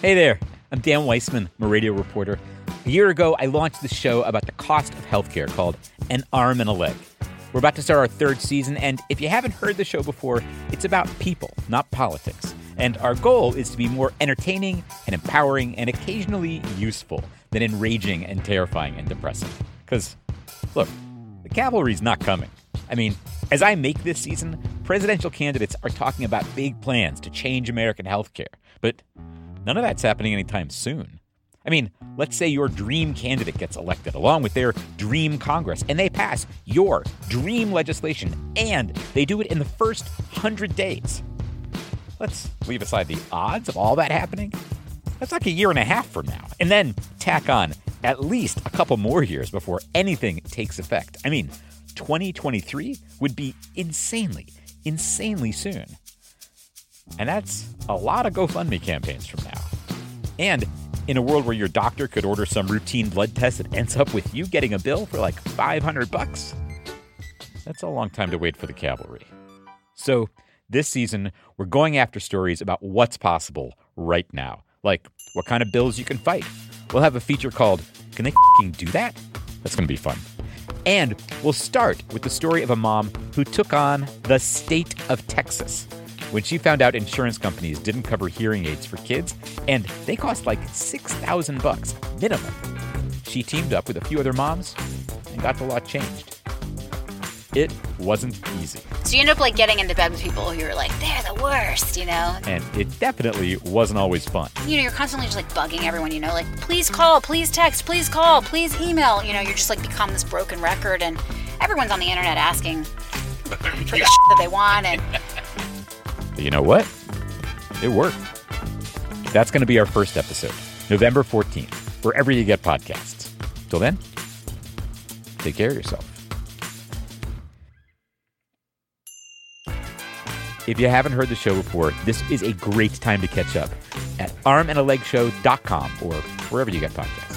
Hey there, I'm Dan Weissmann, a radio reporter. A year ago, I launched this show about the cost of healthcare called An Arm and a Leg. We're about to start our third season, and if you haven't heard the show before, it's about people, not politics. And our goal is to be more entertaining and empowering and occasionally useful than enraging and terrifying and depressing. Because, look, the cavalry's not coming. I mean, as I make this season, presidential candidates are talking about big plans to change American healthcare. But None of that's happening anytime soon. I mean, let's say your dream candidate gets elected along with their dream Congress and they pass your dream legislation and they do it in the first 100 days. Let's leave aside the odds of all that happening. That's like a year and a half from now. And then tack on at least a couple more years before anything takes effect. I mean, 2023 would be insanely, insanely soon. And that's a lot of GoFundMe campaigns from now. And in a world where your doctor could order some routine blood test that ends up with you getting a bill for like 500 bucks, that's a long time to wait for the cavalry. So, this season, we're going after stories about what's possible right now, like what kind of bills you can fight. We'll have a feature called Can They Do That? That's going to be fun. And we'll start with the story of a mom who took on the state of Texas when she found out insurance companies didn't cover hearing aids for kids and they cost like 6000 bucks minimum. She teamed up with a few other moms and got the law changed. It wasn't easy. So you end up like getting into bed with people who are like, they're the worst, you know? And it definitely wasn't always fun. You know, you're constantly just like bugging everyone, you know, like, please call, please text, please call, please email. You know, you're just like become this broken record and everyone's on the internet asking for the that they want and but you know what? It worked. That's going to be our first episode, November 14th, wherever you get podcasts. Till then, take care of yourself. If you haven't heard the show before, this is a great time to catch up at armandalegshow.com or wherever you get podcasts.